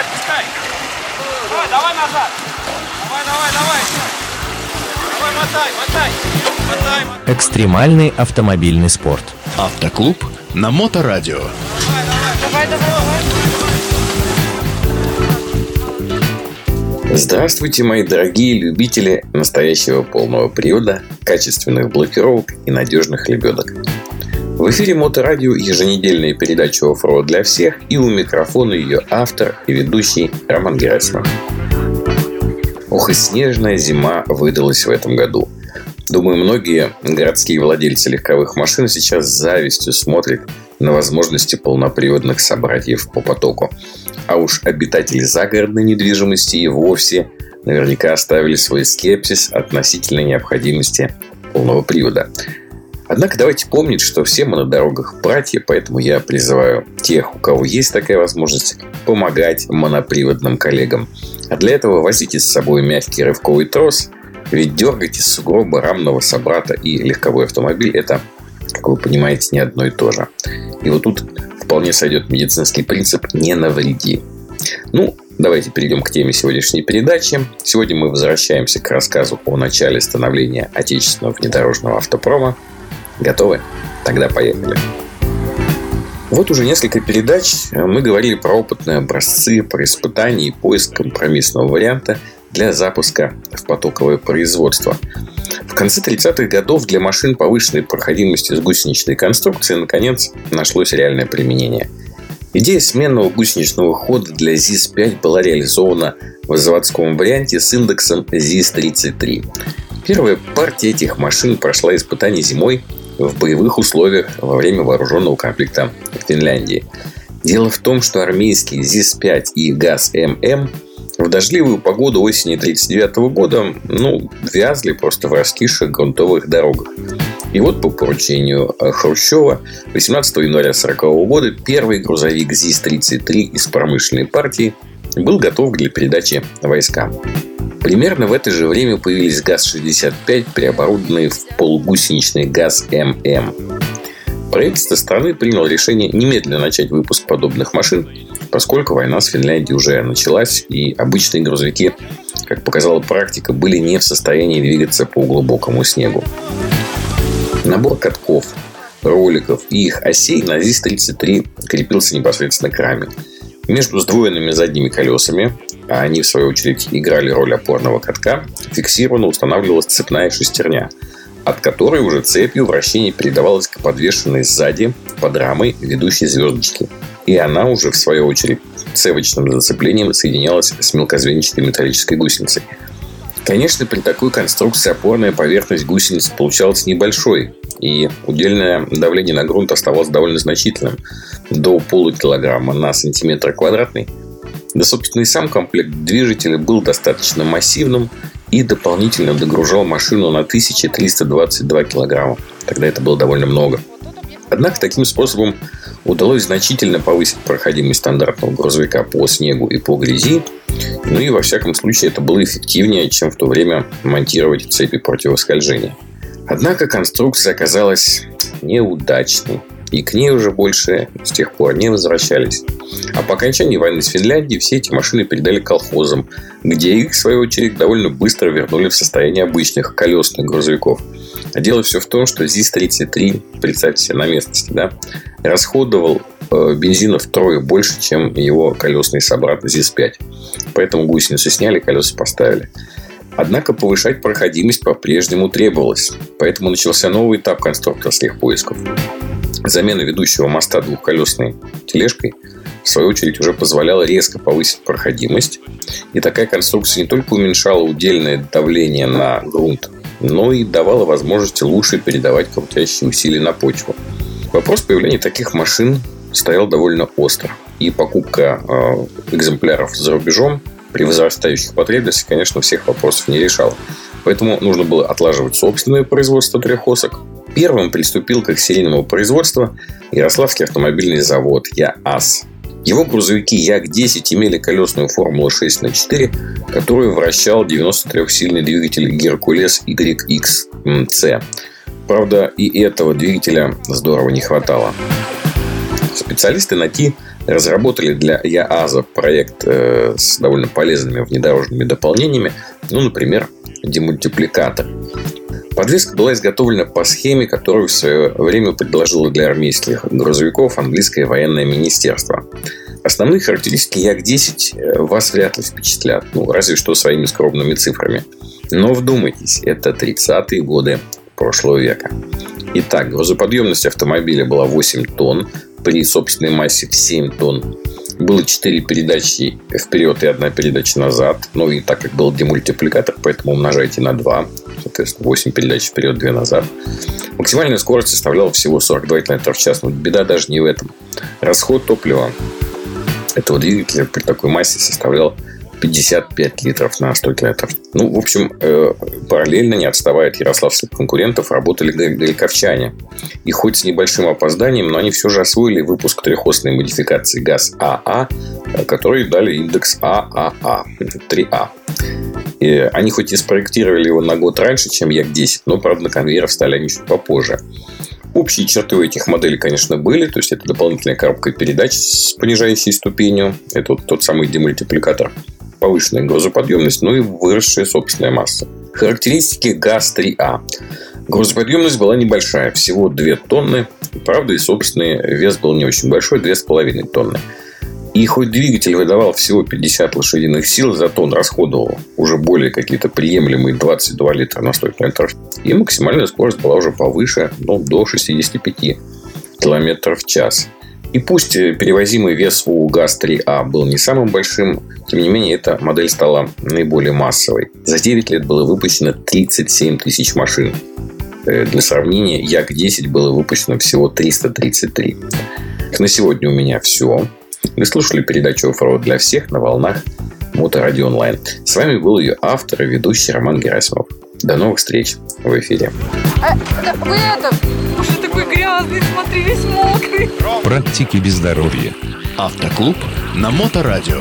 отпускай. Давай, давай назад. Давай, давай, давай. Давай, мотай, мотай. Мотай, мотай. Экстремальный автомобильный спорт. Автоклуб на Моторадио. Давай, давай, давай. Здравствуйте, мои дорогие любители настоящего полного привода, качественных блокировок и надежных лебедок. В эфире Моторадио еженедельная передача «Оффроуд для всех» и у микрофона ее автор и ведущий Роман Герасимов. Ох и снежная зима выдалась в этом году. Думаю, многие городские владельцы легковых машин сейчас с завистью смотрят на возможности полноприводных собратьев по потоку. А уж обитатели загородной недвижимости и вовсе наверняка оставили свой скепсис относительно необходимости полного привода. Однако давайте помнить, что все мы на дорогах братья, поэтому я призываю тех, у кого есть такая возможность, помогать моноприводным коллегам. А для этого возите с собой мягкий рывковый трос, ведь дергать из сугроба рамного собрата и легковой автомобиль – это, как вы понимаете, не одно и то же. И вот тут вполне сойдет медицинский принцип «не навреди». Ну, давайте перейдем к теме сегодняшней передачи. Сегодня мы возвращаемся к рассказу о начале становления отечественного внедорожного автопрома. Готовы? Тогда поехали. Вот уже несколько передач мы говорили про опытные образцы, про испытания и поиск компромиссного варианта для запуска в потоковое производство. В конце 30-х годов для машин повышенной проходимости с гусеничной конструкцией наконец нашлось реальное применение. Идея сменного гусеничного хода для ЗИС-5 была реализована в заводском варианте с индексом ЗИС-33. Первая партия этих машин прошла испытание зимой в боевых условиях во время вооруженного конфликта в Финляндии. Дело в том, что армейские ЗИС-5 и ГАЗ-ММ в дождливую погоду осени 1939 года ну, вязли просто в раскисших грунтовых дорогах. И вот по поручению э, Хрущева 18 января 1940 года первый грузовик ЗИС-33 из промышленной партии был готов для передачи войскам. Примерно в это же время появились ГАЗ-65, переоборудованные в полугусеничный ГАЗ-ММ. Правительство страны приняло решение немедленно начать выпуск подобных машин, поскольку война с Финляндией уже началась, и обычные грузовики, как показала практика, были не в состоянии двигаться по глубокому снегу. Набор катков, роликов и их осей на ЗИС-33 крепился непосредственно к раме. Между сдвоенными задними колесами, а они в свою очередь играли роль опорного катка, фиксированно устанавливалась цепная шестерня – от которой уже цепью вращение передавалось к подвешенной сзади под рамой ведущей звездочки. И она уже, в свою очередь, цевочным зацеплением соединялась с мелкозвенчатой металлической гусеницей. Конечно, при такой конструкции опорная поверхность гусеницы получалась небольшой, и удельное давление на грунт оставалось довольно значительным – до полукилограмма на сантиметр квадратный. Да, собственно, и сам комплект движителя был достаточно массивным и дополнительно догружал машину на 1322 килограмма. Тогда это было довольно много. Однако таким способом удалось значительно повысить проходимость стандартного грузовика по снегу и по грязи. Ну и во всяком случае это было эффективнее, чем в то время монтировать цепи противоскольжения. Однако конструкция оказалась неудачной и к ней уже больше с тех пор не возвращались. А по окончании войны с Финляндией все эти машины передали колхозам, где их, в свою очередь, довольно быстро вернули в состояние обычных колесных грузовиков. А дело все в том, что ЗИС-33, представьте себе на местности, да, расходовал э, бензина втрое больше, чем его колесный собрат ЗИС-5. Поэтому гусеницы сняли, колеса поставили. Однако повышать проходимость по-прежнему требовалось. Поэтому начался новый этап конструкторских поисков. Замена ведущего моста двухколесной тележкой в свою очередь, уже позволяла резко повысить проходимость. И такая конструкция не только уменьшала удельное давление на грунт, но и давала возможность лучше передавать крутящие усилия на почву. Вопрос появления таких машин стоял довольно остро. И покупка э, экземпляров за рубежом при возрастающих потребностях, конечно, всех вопросов не решала. Поэтому нужно было отлаживать собственное производство трехосок. Первым приступил к серийному производству Ярославский автомобильный завод ЯАС. Его грузовики Як-10 имели колесную формулу 6 на 4, которую вращал 93-сильный двигатель Геркулес YXC. Правда, и этого двигателя здорово не хватало. Специалисты НАТИ разработали для ЯАЗа проект э, с довольно полезными внедорожными дополнениями, ну, например, демультипликатор. Подвеска была изготовлена по схеме, которую в свое время предложило для армейских грузовиков английское военное министерство. Основные характеристики Як-10 э, вас вряд ли впечатлят, ну, разве что своими скромными цифрами. Но вдумайтесь, это 30-е годы прошлого века. Итак, грузоподъемность автомобиля была 8 тонн, при собственной массе в 7 тонн. Было 4 передачи вперед и одна передача назад. Ну и так как был демультипликатор, поэтому умножайте на 2. Соответственно, 8 передач вперед, 2 назад. Максимальная скорость составляла всего 42 км в час. Но беда даже не в этом. Расход топлива этого двигателя при такой массе составлял 55 литров на 100 километров. Ну, в общем, э, параллельно, не отставая от ярославских конкурентов, работали горьковчане. И хоть с небольшим опозданием, но они все же освоили выпуск трехосной модификации ГАЗ-АА, э, которые дали индекс ААА, 3А. Они хоть и спроектировали его на год раньше, чем Як-10, но, правда, на конвейер встали они чуть попозже. Общие черты у этих моделей, конечно, были. То есть, это дополнительная коробка передач с понижающей ступенью. Это вот тот самый демультипликатор повышенная грузоподъемность, ну и выросшая собственная масса. Характеристики ГАЗ-3А. Грузоподъемность была небольшая, всего 2 тонны. Правда, и собственный вес был не очень большой, 2,5 тонны. И хоть двигатель выдавал всего 50 лошадиных сил, зато он расходовал уже более какие-то приемлемые 22 литра на 100 км. И максимальная скорость была уже повыше, ну, до 65 км в час. И пусть перевозимый вес у ГАЗ-3А был не самым большим, тем не менее, эта модель стала наиболее массовой. За 9 лет было выпущено 37 тысяч машин. Э, для сравнения, Як-10 было выпущено всего 333. На сегодня у меня все. Вы слушали передачу «Оффроуд для всех» на волнах Моторадио онлайн. С вами был ее автор и ведущий Роман Герасимов. До новых встреч в эфире. А, да, вы это, уже такой грязный, смотри, весь мокрый. Практики без здоровья. Автоклуб на Моторадио.